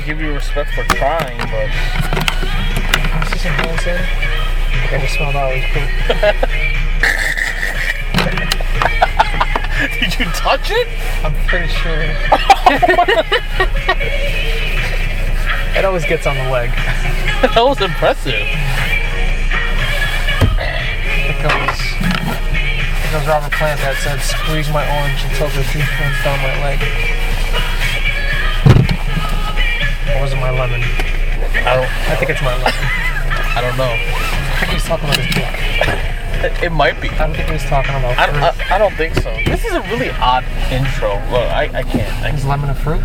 I give you respect for trying, but See some hands in? I just smelled always poop. did you touch it? I'm pretty sure. it always gets on the leg. that was impressive. It goes. It goes Robert Plant that said, squeeze my orange until the juice runs down my leg. Or was it my lemon? I don't. I think it's my lemon. I don't know. I think he's talking about his dick. It, it might be. I don't think he's talking about I, fruit. I, I don't think so. This is a really odd intro. Look, I, I can't. I, Is lemon a fruit?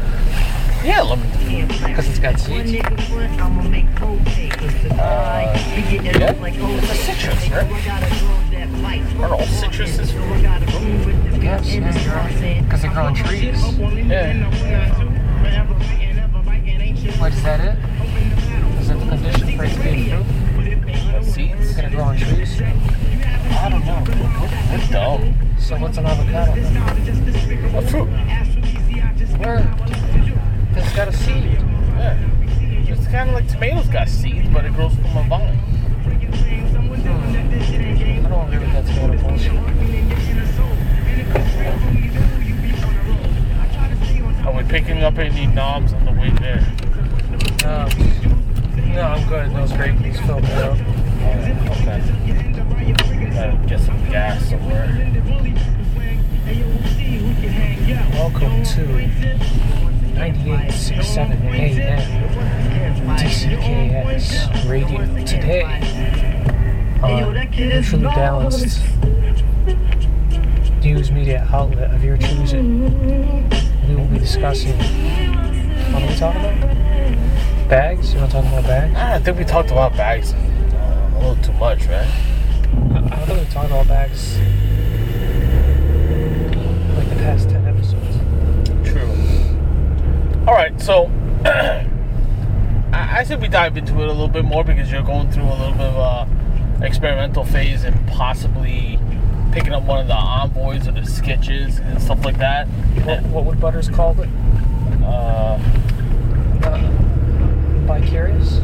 yeah, me. Because it's got seeds. Uh, yeah. It's a citrus, right? Aren't all citrus is fruit? Yes, yeah, Because they grow on trees. Yeah. What is that it? Is that the condition for it to be a? Uh, seeds? Gonna grow on trees. I don't know. We're dumb. So what's an avocado then? A fruit. Where? It's got a seed. Yeah. It's kind of like tomatoes got seeds, but it grows from a vine. I don't agree with that tomato bullshit. Are we picking up any knobs on the way there? No, no, I'm good. Those grapes filled me up. Okay. Gotta get some gas somewhere. Welcome to 9867 AM DCKS Radio. Today, on Mutually Balanced News Media Outlet of your choosing, we will be discussing. What are we talking about? Bags? You want to talk about bags? Ah, I think we talked about bags uh, a little too much, right? I I don't really talk about bags like the past 10 episodes. True. All right, so I, I said we dive into it a little bit more because you're going through a little bit of a experimental phase and possibly picking up one of the envoys or the sketches and stuff like that. What, what would Butters call it? Uh, Bicurious?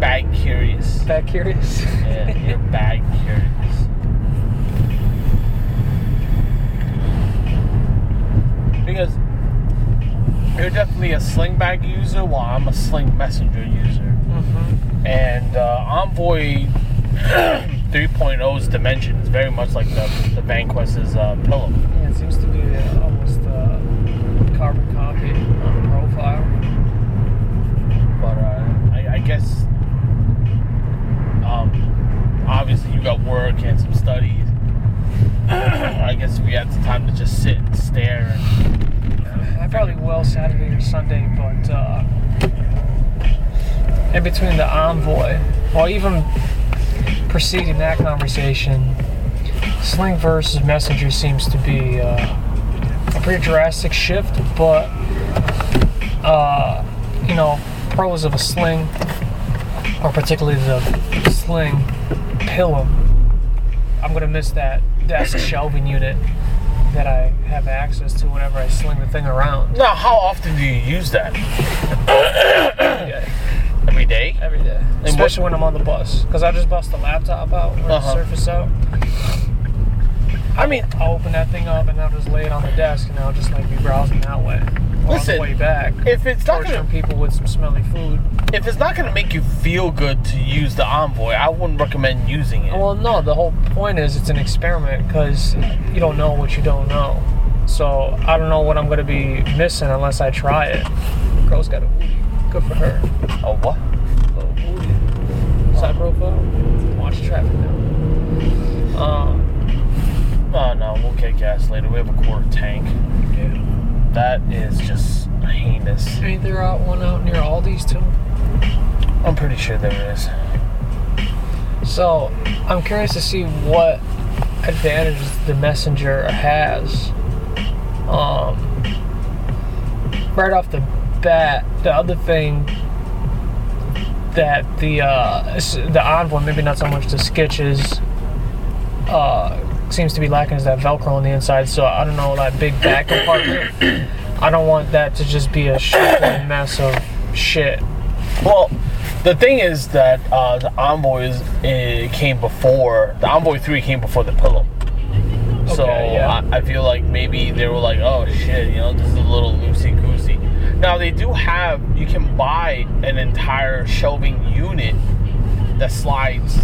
bag curious. Bag curious? Yeah, you're bag curious. Because you're definitely a sling bag user, while I'm a sling messenger user. mm-hmm. And uh, Envoy 3.0's dimension is very much like the, the VanQuest's uh, Pilum. Yeah, it seems to be uh, almost uh, carbon copy on the profile. But uh, I, I guess, um, obviously, you got work and some studies. I guess we had the time to just sit and stare. And, I probably will Saturday or Sunday, but uh, in between the envoy, or even preceding that conversation, Sling versus Messenger seems to be uh, a pretty drastic shift, but uh, you know, pros of a sling, or particularly the sling Pilum, I'm gonna miss that desk shelving unit that I have access to whenever I sling the thing around. now, how often do you use that? Every day. Every day? Every day. what- Especially when I'm on the bus. Because I just bust the laptop out or the Uh-huh. Surface out. I mean, I'll open that thing up and I'll just lay it on the desk and I'll just like be browsing that way. On Listen, the way back. if it's not torturing gonna, people with some smelly food. if it's not gonna make you feel good to use the Envoy, I wouldn't recommend using it. Well, no, the whole point is it's an experiment because you don't know what you don't know. So I don't know what I'm going to be missing unless I try it. Girl's got a booty. Good for her. Oh what? Little booty. Side profile. Watch traffic now. Um, Oh no, we'll get gas later. We have a quarter tank. That is just heinous. Ain't there out one out near Aldi's too? I'm pretty sure there is. So I'm curious to see what advantages the messenger has. Um, right off the bat, the other thing that the uh, the envoy, maybe not so much the sketches, uh, seems to be lacking is that Velcro on the inside. So I don't know that big back compartment. I don't want that to just be a shuffling mess of shit. Well, the thing is that uh, the Envoys uh, came before the Envoy three came before the Pilum. So Okay, yeah. I, I feel like maybe they were like, oh shit, you know, this is a little loosey goosey. Now they do have you can buy an entire shelving unit that slides.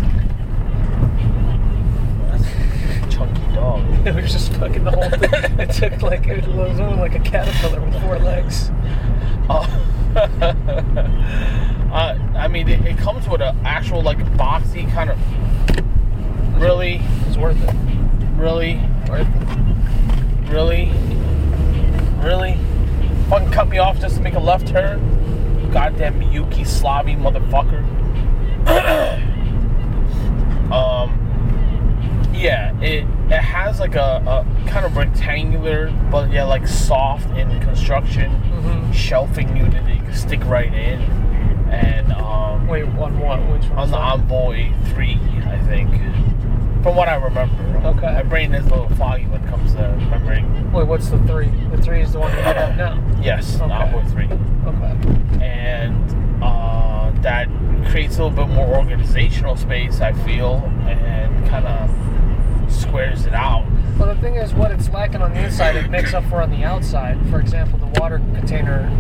That's a chunky dog. It was just fucking the whole thing. It took like it was like a caterpillar with four legs. Oh. uh, I mean, it, it comes with an actual like boxy kind of. Really, It's worth it. really, Worth it. really, really. Fucking cut me off just to make a left turn. Goddamn Yuki Slavy motherfucker. um. Yeah, it it has like a, a kind of rectangular, but yeah, like soft in construction Mhm. shelving unit that you can stick right in. And um, Wait, one what? Which one? on the Envoy 3, I think. From what I remember. Okay. My brain is a little foggy when it comes to remembering. Wait, what's the three? The three is the one you have now. Yes, the Okay. Envoy 3. Okay. And uh, that creates a little bit more organizational space, I feel, and kind of squares it out. Well, the thing is, what it's lacking on the inside, it makes up for on the outside. For example, the water container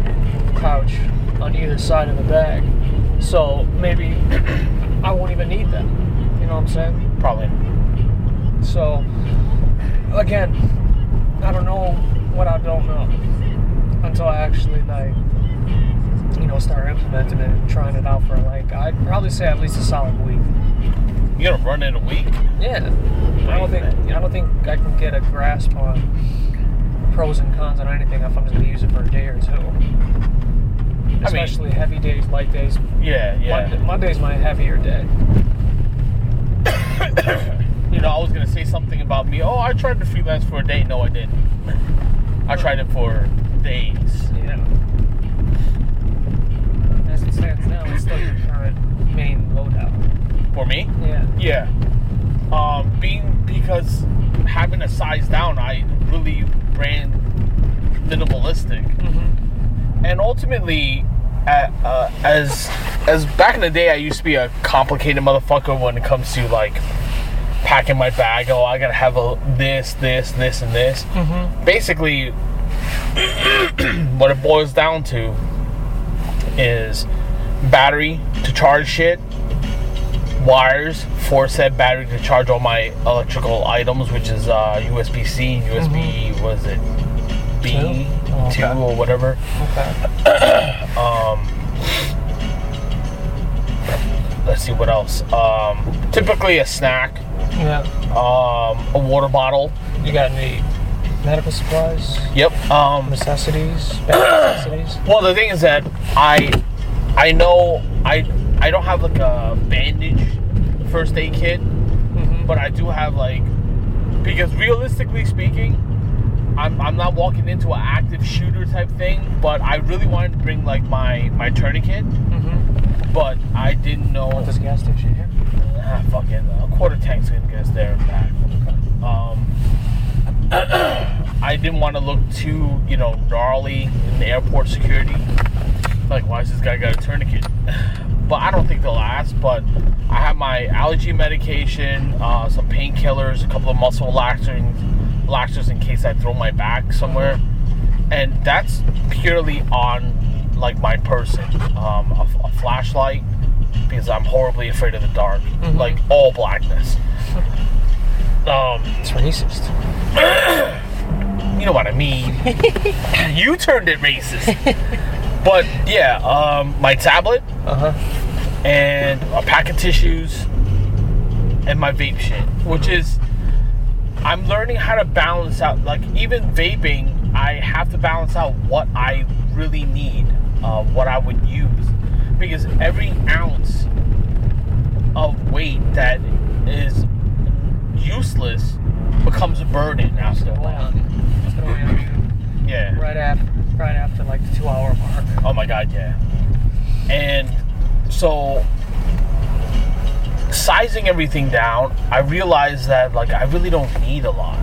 pouch on either side of the bag. So maybe I won't even need them. You know what I'm saying? Probably. So again, I don't know what I don't know until I actually like you know start implementing it and trying it out for like I'd probably say at least a solid week. You're gonna run in a week? Yeah, I don't think I don't think I can get a grasp on pros and cons on anything if I'm just gonna use it for a day or two. Especially heavy days, light days. Yeah, yeah. Monday, Monday's my heavier day. you know, I was gonna say something about me. Oh, I tried to freelance for a day. No, I didn't. I tried it for days. Yeah. As it stands now, it's still your current main loadout. For me, Yeah. yeah. Um, being because having a size down, I really ran minimalistic, Mm-hmm. and ultimately, uh, uh, as as back in the day, I used to be a complicated motherfucker when it comes to like packing my bag. Oh, I gotta have a this, this, this, and this. Mm-hmm. basically what it boils down to is battery to charge shit wires for said battery to charge all my electrical items which is uh, usb-c and usb was it b Two? Oh, okay. or whatever Okay. um let's see what else um typically a snack Yeah. um a water bottle You got any medical supplies, yep um necessities, necessities? Well, the thing is that I, I know I, I don't have like a bandage first aid kit, Mm-hmm. but I do have like, because realistically speaking, I'm, I'm not walking into an active shooter type thing, but I really wanted to bring like my my tourniquet, Mm-hmm. but I didn't know. Want this gas station here? Ah, fuck it, a quarter tank's gonna get us there and back. Um, I didn't want to look too, you know, gnarly in the airport security. Like, why is this guy got a tourniquet? But I don't think they'll last. But I have my allergy medication, uh, some painkillers, a couple of muscle relaxers, relaxers in case I throw my back somewhere, and that's purely on like my person. Um, a, a flashlight because I'm horribly afraid of the dark, Mhm. like all blackness. Um, It's racist. you know what I mean. you turned it racist. but yeah, um, my tablet Uh huh. And a pack of tissues and my vape shit, which is I'm learning how to balance out. Like even vaping, I have to balance out what I really need, uh, what I would use, because every ounce of weight that is useless becomes a burden after a while. It's gonna weigh on you Yeah. right after, right after like the two-hour mark. Oh my god, yeah. And so sizing everything down, I realized that like I really don't need a lot.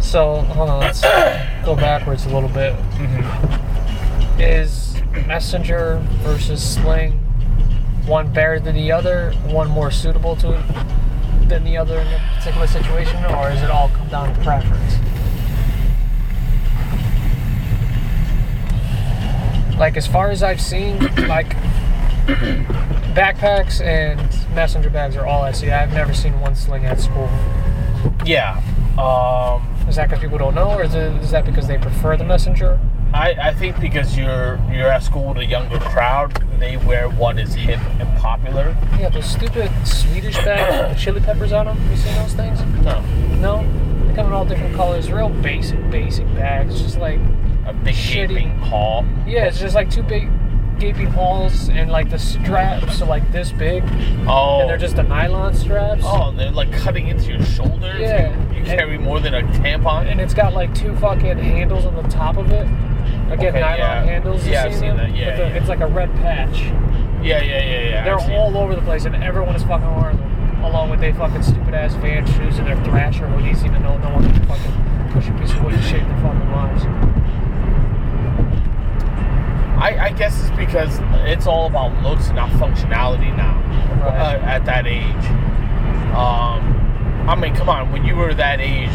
So hold on, let's go backwards a little bit. Mm-hmm. Is messenger versus sling one better than the other? One more suitable to it than the other in a particular situation, or is it all come down to preference? Like as far as I've seen, like backpacks and messenger bags are all I see. I've never seen one sling at school. Yeah. Um, Is that because people don't know, or is, it, is that because they prefer the messenger? I, I think because you're you're at school with a younger crowd, they wear what is hip and popular. Yeah, those stupid Swedish bags with the chili peppers on them. You seen those things? No, No? They come in all different colors. Real basic, basic bags. Just like, a big Shitty. gaping hall. yeah, it's just like two big gaping holes, and like the straps are like this big, Oh, and they're just the nylon straps. oh, they're like cutting into your shoulders. Yeah. you, you carry more than a tampon. And it's got like two fucking handles on the top of it. Again, Okay, nylon yeah. handles. Yeah, I've seen them? that, yeah, the- yeah. It's like a red patch. yeah, yeah, yeah, yeah. They're I've all over the place, and everyone is fucking wearing them, along with their fucking stupid ass van shoes and their Thrasher hoodies, even though no one can fucking push a piece of wood to shave their fucking lives. I, I guess it's because it's all about looks and not functionality now. Right. Uh, at that age, um, I mean, come on. When you were that age,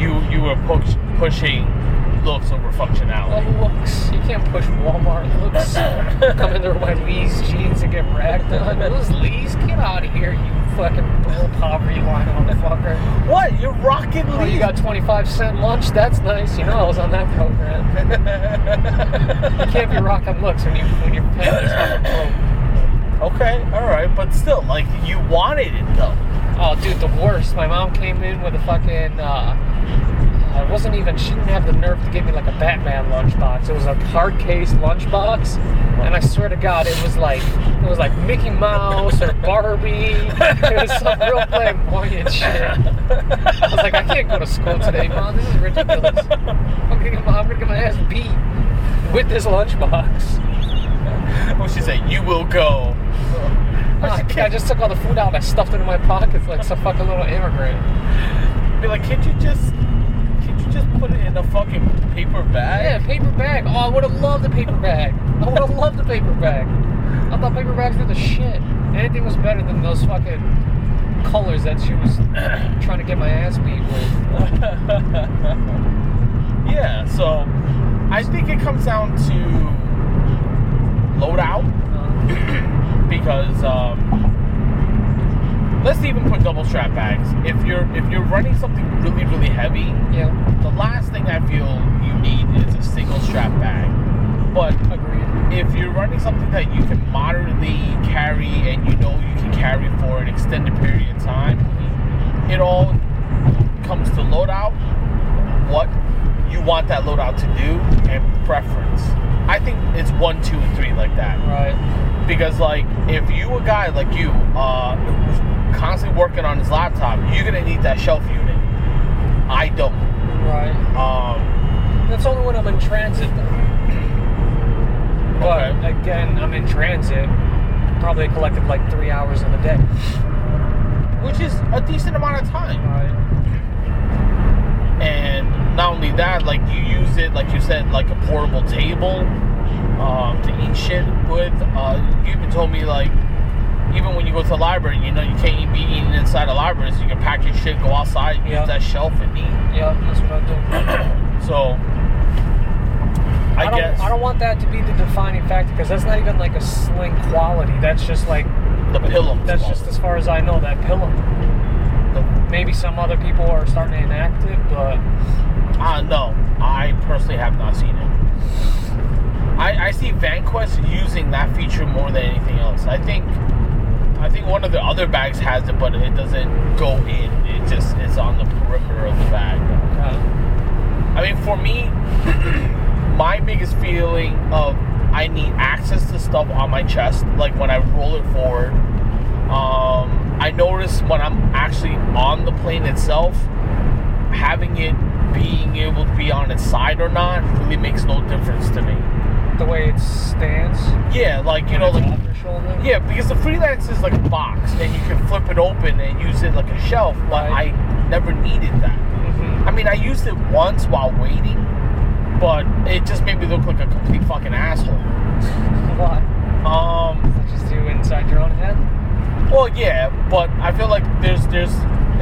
you you were push, pushing looks over functionality. Well, looks. You can't push Walmart looks. Come in there with my Lee's jeans and get ragged on. Those Lee's? Get out of here, you fucking below poverty line motherfucker. What? You're rocking Oh, you got 25 cent lunch? That's nice. You know I was on that program. You can't be rocking looks when, you, when your family's fucking broke. okay, all right, but still, like you wanted it though. Oh, dude, the worst. My mom came in with a fucking. Uh, it wasn't even. She didn't have the nerve to give me like a Batman lunchbox. It was a hard case lunchbox, and I swear to God, it was like it was like Mickey Mouse or Barbie. It was some real flamboyant shit. I was like, I can't go to school today, mom. This is ridiculous. I'm gonna get my, I'm gonna get my ass beat with this lunchbox. What she said? You will go. I, I just took all the food out and I stuffed it in my pockets like some fucking little immigrant. Be like, can't you just, just put it in a fucking paper bag? Yeah, paper bag. Oh, I would have loved the paper bag. I would have loved the paper bag. I thought paper bags were the shit. Anything was better than those fucking colors that she was trying to get my ass beat with. yeah. So, I think it comes down to loadout. Uh, because um, let's even put double strap bags. If you're if you're running something really really heavy, yeah, the last thing I feel you need is a single strap bag. But agreed. if you're running something that you can moderately carry and you know you can carry for an extended period of time, it all comes to loadout. What you want that loadout to do and preference. I think it's one, two, and three like that Right. because like if you a guy like you uh constantly working on his laptop you're gonna need that shelf unit i don't Right. um That's only when I'm in transit, though. But Okay. again, I'm in transit. Probably a collective like three hours in a day. which is a decent amount of time Right. and not only that like you use it like you said like a portable table um to eat shit with uh you even told me like even when you go to the library you know you can't be eating inside the library so you can pack your shit go outside Yeah. use that shelf and eat Yeah, that's what I do. so i, don't, guess I don't want that to be the defining factor because that's not even like a sling quality. That's just like the Pilum that's just as far as I know that Pilum. Maybe some other people are starting to enact it, but Uh, no, I personally have not seen it. I, I see VanQuest using that feature more than anything else. I think I think one of the other bags has it, but it doesn't go in. It just is on the perimeter of the bag. uh, I mean, for me, my biggest feeling of I need access to stuff on my chest, like when I roll it forward. Um, I notice when I'm actually on the plane itself, having it being able to be on its side or not really makes no difference to me. The way it stands. Yeah, like you know, like yeah, because the freelance is like a box, and you can flip it open and use it like a shelf. But Right. I never needed that. Mhm. I mean, I used it once while waiting, but it just made me look like a complete fucking asshole. Why? Um, Just do inside your own head. well, yeah, but I feel like there's there's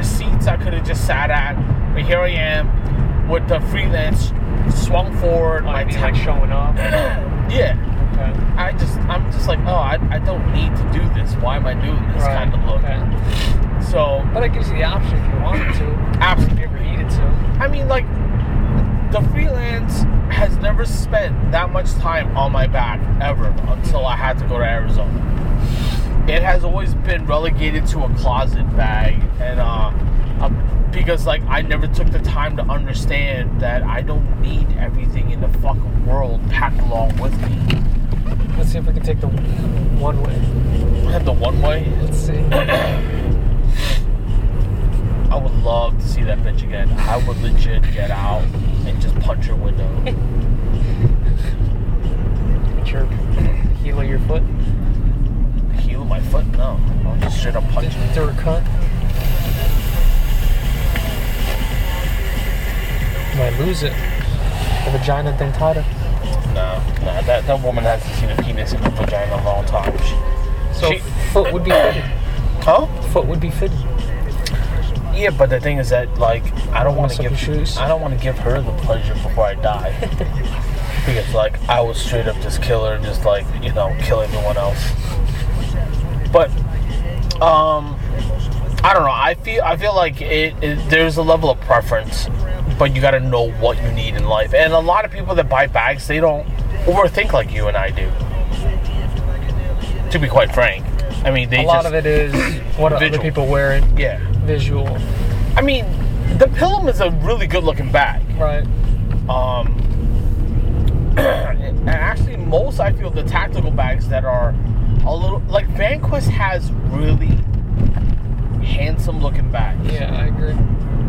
seats I could have just sat at, but here I am with the freelance swung forward. I my mean, like showing off. yeah, Okay. I just I'm just like, oh, I, I don't need to do this. Why am I doing this Right. kind of look? Okay. So But it gives you the option if you wanted to. Absolutely. If you ever needed to. I mean, like, the freelance has never spent that much time on my back ever until I had to go to Arizona. It has always been relegated to a closet bag, and uh, because like I never took the time to understand that I don't need everything in the fucking world packed along with me. Let's see if we can take the one way. And the one way, Let's see. I would love to see that bitch again. I would legit get out and just punch her window. Heel of your foot. The heel of my foot? No, I'll just straight up punch. Through a cut. Might lose it. The vagina dentata. No, no, that, that woman hasn't seen a penis in her vagina in a long time. She, So She- foot would be fitted. huh? Foot would be fitted. Yeah, but the thing is that like I don't want to give shoes? I don't want to give her the pleasure before I die. because like I would straight up just kill her and just like you know kill everyone else. But um, I don't know. I feel I feel like it, it there's a level of preference, but you got to know what you need in life. And a lot of people that buy bags, they don't overthink like you and I do. To be quite frank, I mean they a lot of it is what other people wear it. yeah. Visual. I mean, the Pilum is a really good looking bag. Right. Um, and actually, most I feel the tactical bags that are a little like Vanquest has really handsome looking bags. Yeah, I agree.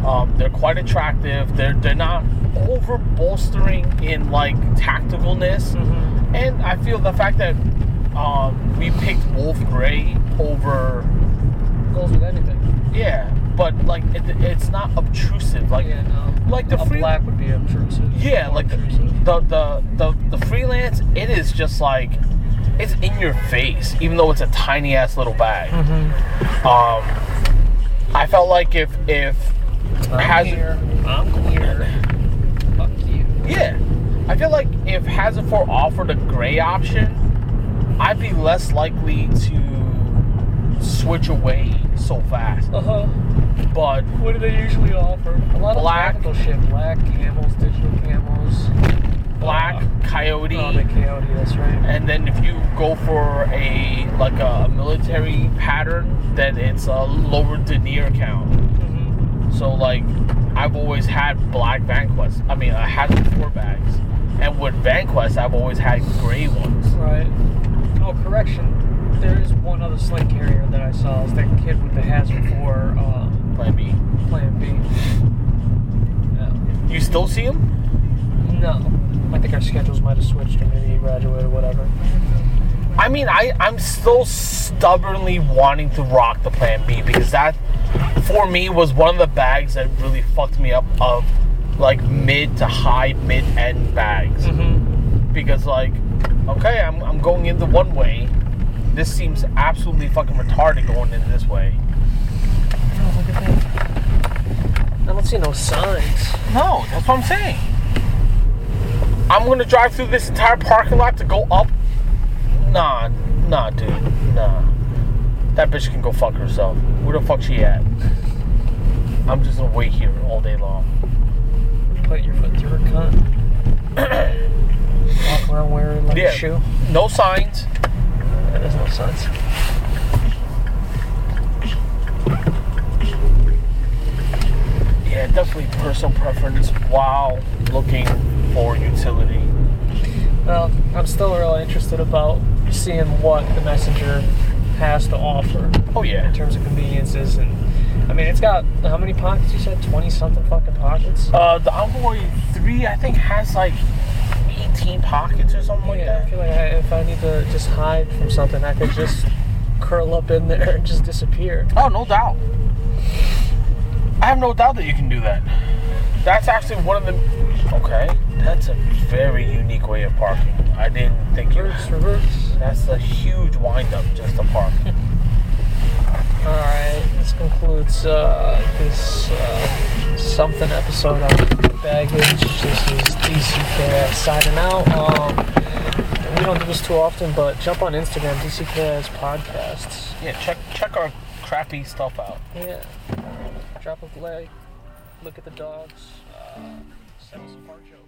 Um, they're quite attractive. They're they're not over bolstering in like tacticalness. Mm-hmm. And I feel the fact that um, we picked Wolf Gray over Goes with anything. yeah, but like it, it's not obtrusive. Like yeah, no. like the a free- black would be obtrusive. Yeah, like the, obtrusive. the the the the freelance, it is just like it's in your face, even though it's a tiny ass little bag. Mhm. Um, I felt like if if I'm Hazard, here. I'm queer. Fuck you. yeah, I feel like if Hazard Four offered a gray option, I'd be less likely to switch away so fast. Uh huh. But What do they usually offer? A lot Black. of tactical shit. Black camels, digital camels. Black Uh, Coyote. Oh, the coyote. That's right. And then if you go for a like a military pattern, then it's a lower denier count. So like I've always had black Vanquest. I mean I had four bags. And with Vanquest I've always had gray ones. Right. Oh, correction. There is one other sling carrier that I saw. It's that kid with the Hazard 4 uh, Plan B. Plan B. Yeah. You still see him? No. I think our schedules might have switched or maybe he graduated or whatever. I mean I, I'm still stubbornly wanting to rock the Plan B because that for me was one of the bags that really fucked me up of like mid to high mid end bags. Mm-hmm. because like okay I'm, I'm going in the one way this seems absolutely fucking retarded going in this way Oh, look at that. I don't see no signs. no that's what i'm saying i'm gonna drive through this entire parking lot to go up nah nah dude nah that bitch can go fuck herself where the fuck she at i'm just gonna wait here all day long Put your foot through her cunt. Walk around wearing like Yeah. a shoe. no signs Yeah, there's no signs. yeah definitely personal preference while looking for utility Well, I'm still really interested about seeing what the messenger has to offer oh yeah in terms of conveniences and I mean it's got how many pockets you said? Twenty something fucking pockets? Uh, the Envoy 3, I think, has like 18 pockets or something like Yeah, I that. feel like I, if I need to just hide from something, I could just curl up in there and just disappear. Oh, no doubt. I have no doubt that you can do that. That's actually one of the. Okay, that's a very unique way of parking. I didn't think you. Reverse, reverse. That's a huge windup just to park. Alright, this concludes uh, this uh, something episode of Baggage. This is DCK signing out. Um, we don't do this too often, but jump on Instagram, DCKS Podcasts. yeah, check check our crappy stuff out. Yeah. Drop a like, look at the dogs, uh, send us a fart joke.